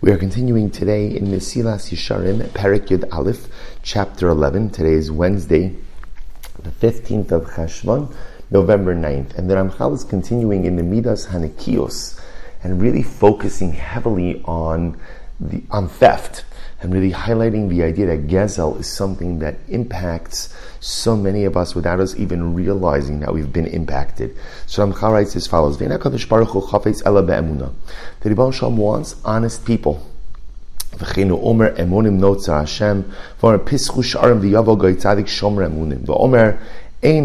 We are continuing today in Mesilas Yesharim, Perik Yud Aleph, chapter 11. Today is Wednesday, the 15th of Cheshvan, November 9th. And the Ramchal is continuing in the Midas Hanekios and really focusing heavily on, the, on theft and really highlighting the idea that Gezel is something that impacts so many of us without us even realizing that we've been impacted. So Ramchal writes as follows, The Rebbe Shalom wants honest people. וכן אומר אמונים נוצר השם, ואומר פסחו שערם ויבוא גוי צדיק שומר אמונים, ואומר so the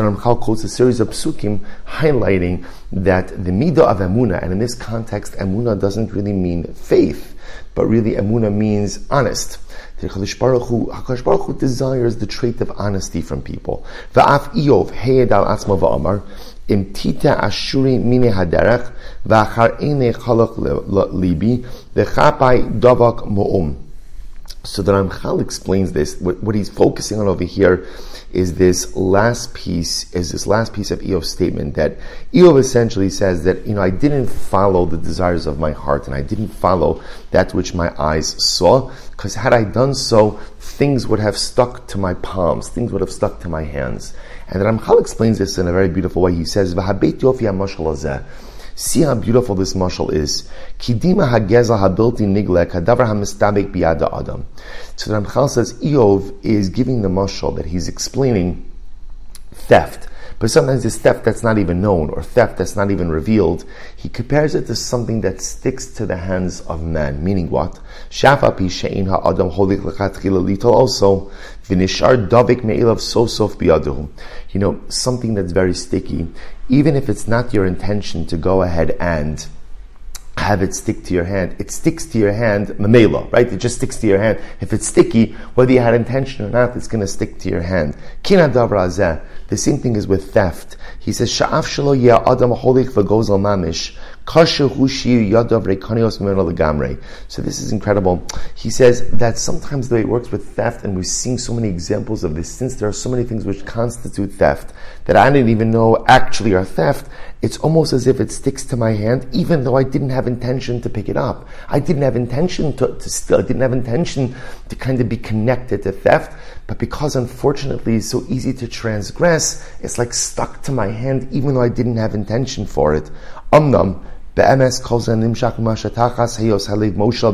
Ramchal quotes a series of psukim highlighting that the mido of emuna, and in this context, emuna doesn't really mean faith, but really emuna means honest. Hakadosh Baruch, Hu desires the trait of honesty from people. Va'af Iov heyed al asma va'amar imtita ashuri mine haderech v'achar ene chalach libi v'chapai davak mo'um. So the Ramchal explains this. What, what, he's focusing on over here is this last piece, is this last piece of Eov's statement that Eov essentially says that, you know, I didn't follow the desires of my heart and I didn't follow that which my eyes saw, because had I done so, things would have stuck to my palms, things would have stuck to my hands. And the Ramchal explains this in a very beautiful way. He says, See how beautiful this mashal is. Kidima hageza habilti nigle kadavar hamistabek biyada adam. So the Ramchal says Eov is giving the mashal that he's explaining theft. But sometimes it's theft that's not even known or theft that's not even revealed. He compares it to something that sticks to the hands of man. Meaning what? Shafa pi she'in ha'adam holik l'chatchila litol also v'nishar davik me'ilav sosof biyaduhu. You know, something that's very sticky. Even if it's not your intention to go ahead and have it stick to your hand. It sticks to your hand, mamela, right? It just sticks to your hand. If it's sticky, whether you had intention or not, it's going to stick to your hand. Kina The same thing is with theft. He says, Sha'af shalo adam holich v'goz al mamish. So this is incredible. He says that sometimes the way it works with theft, and we're seeing so many examples of this, since there are so many things which constitute theft that I didn't even know actually are theft, it's almost as if it sticks to my hand, even though I didn't have intention to pick it up. I didn't have intention to, to steal. I didn't have intention to kind of be connected to theft, but because unfortunately it's so easy to transgress, it's like stuck to my hand, even though I didn't have intention for it. Umnam, Be'emes kol ze nimshach u'mashatachas heyos halid moshel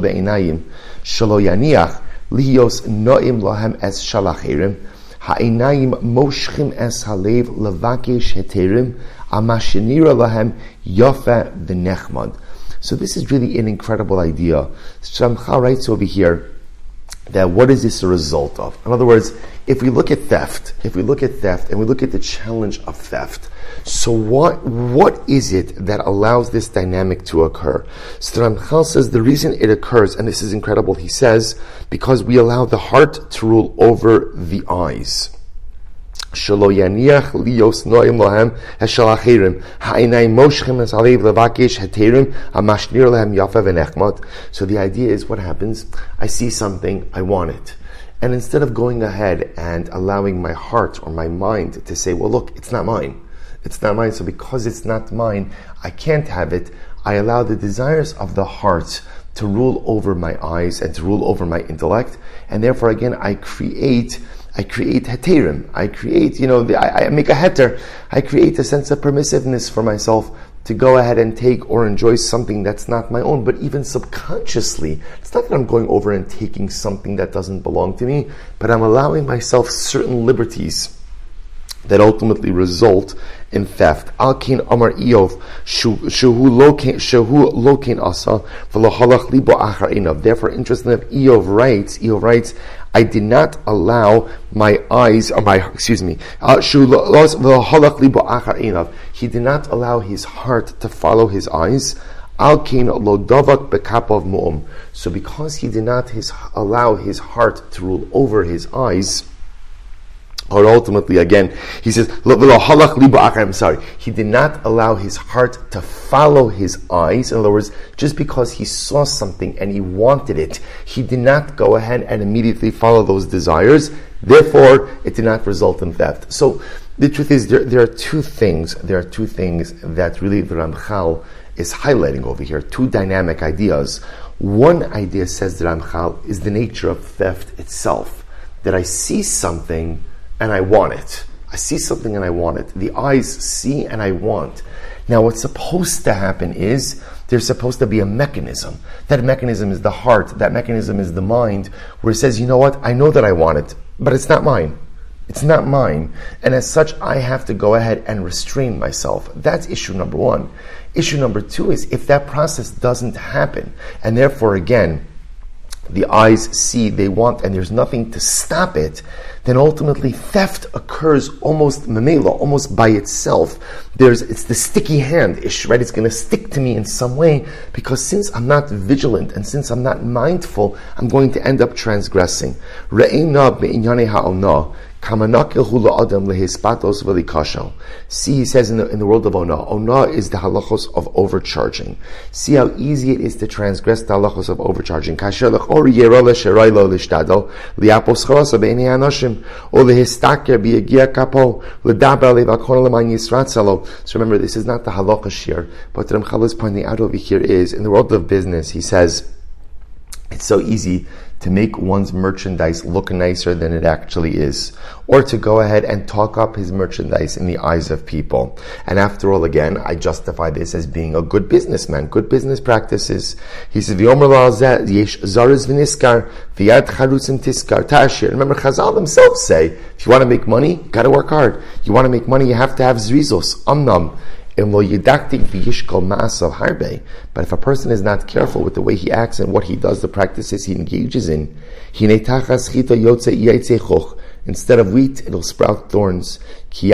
liyos no'im lohem es shalachirim ha'inayim moshchim es halev levakish heterim amashinira lohem. So this is really an incredible idea. Shramcha writes over here that what is this a result of? In other words, if we look at theft, if we look at theft and we look at the challenge of theft, so what what is it that allows this dynamic to occur? So the says the reason it occurs, and this is incredible, he says, because we allow the heart to rule over the eyes. So the idea is what happens? I see something, I want it. And instead of going ahead and allowing my heart or my mind to say, well, look, it's not mine. It's not mine, so because it's not mine, I can't have it. I allow the desires of the heart to rule over my eyes and to rule over my intellect. And therefore again, I create I create heterim. I create, you know, the, I, I, make a heter. I create a sense of permissiveness for myself to go ahead and take or enjoy something that's not my own. But even subconsciously, it's not that I'm going over and taking something that doesn't belong to me, but I'm allowing myself certain liberties that ultimately result in theft. Alkin Amar Eov Shehu Lokin Asa V'Lohalach Libo Achar Einav. Therefore, interesting enough, Eov writes, Eov writes, I did not allow my eyes, or my, excuse me, uh, he did not allow his heart to follow his eyes. So because he did not his, allow his heart to rule over his eyes, or ultimately, again, he says, I'm sorry, he did not allow his heart to follow his eyes. In other words, just because he saw something and he wanted it, he did not go ahead and immediately follow those desires. Therefore, it did not result in theft. So, The truth is, there, there are two things. There are two things that really the Ramchal is highlighting over here. Two dynamic ideas. One idea says the Ramchal is the nature of theft itself. That I see something and I want it. I see something and I want it. The eyes see and I want. Now, what's supposed to happen is there's supposed to be a mechanism. That mechanism is the heart. That mechanism is the mind, where it says, you know what? I know that I want it, but it's not mine. It's not mine. And as such, I have to go ahead and restrain myself. That's issue number one. Issue number two is if that process doesn't happen, and therefore, again, the eyes see, they want, and there's nothing to stop it, then ultimately theft occurs almost mamela, almost by itself. There's it's the sticky hand ish, right? It's going to stick to me in some way because since I'm not vigilant and since I'm not mindful, I'm going to end up transgressing. See, he says in the, in the world of Ona, Ona is the halachos of overcharging. See how easy it is to transgress the halachos of overcharging. So remember, this is not the halacha here, but what Ramchal is pointing out over here is, in the world of business, he says, it's so easy to make one's merchandise look nicer than it actually is, or to go ahead and talk up his merchandise in the eyes of people. And after all, again, I justify this as being a good businessman, good business practices. He says, Remember, Chazal themselves say, if you want to make money, you got to work hard. You want to make money, you have to have zrizos, amnam. But if a person is not careful with the way he acts and what he does, the practices he engages in, instead of wheat, it'll sprout thorns. So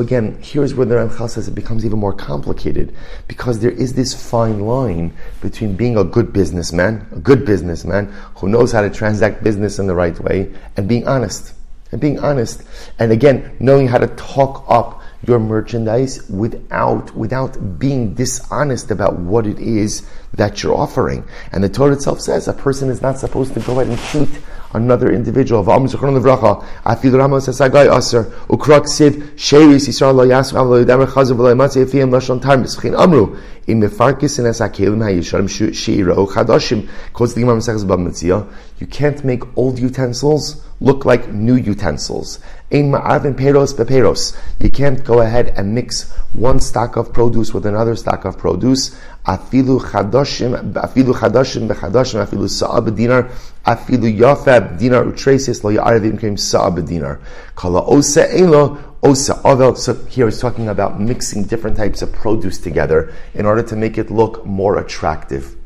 again, here's where the Ramchal says it becomes even more complicated because there is this fine line between being a good businessman, a good businessman who knows how to transact business in the right way, and being honest and being honest. And again, knowing how to talk up your merchandise without, without being dishonest about what it is that you're offering. And the Torah itself says a person is not supposed to go ahead and cheat another individual. In mefarkis in esakelim hayisharim sheiro chadashim. Quotes the Gemara Bava Metzia. You can't make old utensils look like new utensils. Ein ma'avin peros beperos. You can't go ahead and mix one stock of produce with another stock of produce. Afilu chadashim, afilu chadashim bechadashim, afilu sa'ab dinar, afilu yafab dinar utresis lo ya'arevim kem sa'ab dinar. Kala osa ein lo Osa Avel, so here is talking about mixing different types of produce together in order to make it look more attractive.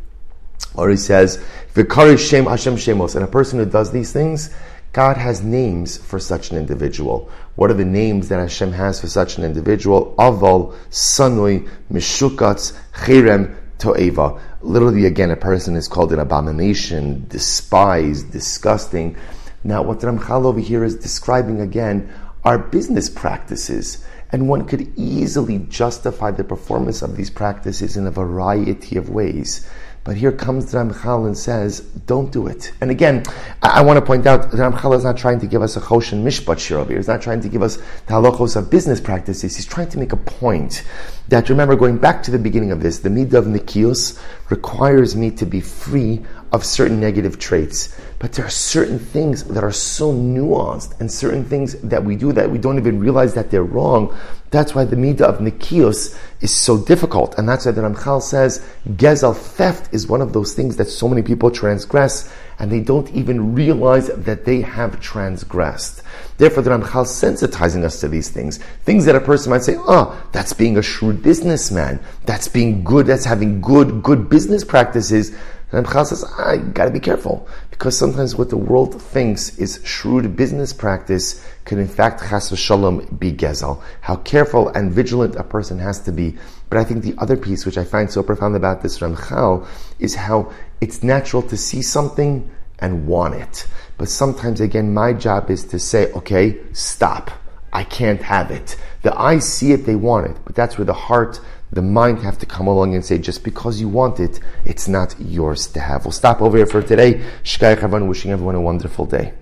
Or he says, Vikari Shem Hashem Shemos, and a person who does these things, God has names for such an individual. What are the names that Hashem has for such an individual? Aval, Sanui, Mishukatz, Cherem, Toeva. Literally, again, a person is called an abomination, despised, disgusting. Now, what Ramchal over here is describing again are business practices. And one could easily justify the performance of these practices in a variety of ways. But here comes Ramchal and says, don't do it. And again, I, I want to point out Ramchal is not trying to give us a choshen mishpat over here. He's not trying to give us the halachos of business practices. He's trying to make a point that, remember, going back to the beginning of this, the midah of nikios requires me to be free of certain negative traits. But there are certain things that are so nuanced and certain things that we do that we don't even realize that they're wrong. That's why the midah of nikios is so difficult. And that's why the Ramchal says gezel theft is one of those things that so many people transgress and they don't even realize that they have transgressed. Therefore, the Ramchal sensitizing us to these things. Things that a person might say, oh, that's being a shrewd businessman. That's being good. That's having good, good business practices. And Ramchal says, I gotta be careful. Because sometimes what the world thinks is shrewd business practice can in fact, chas v'shalom, be gezel. How careful and vigilant a person has to be. But I think the other piece, which I find so profound about this Ramchal, is how it's natural to see something and want it. But sometimes, again, my job is to say, okay, stop. I can't have it. The eyes see it, they want it. But that's where the heart, the mind have to come along and say, just because you want it, it's not yours to have. We'll stop over here for today. Shkai Chavan, wishing everyone a wonderful day.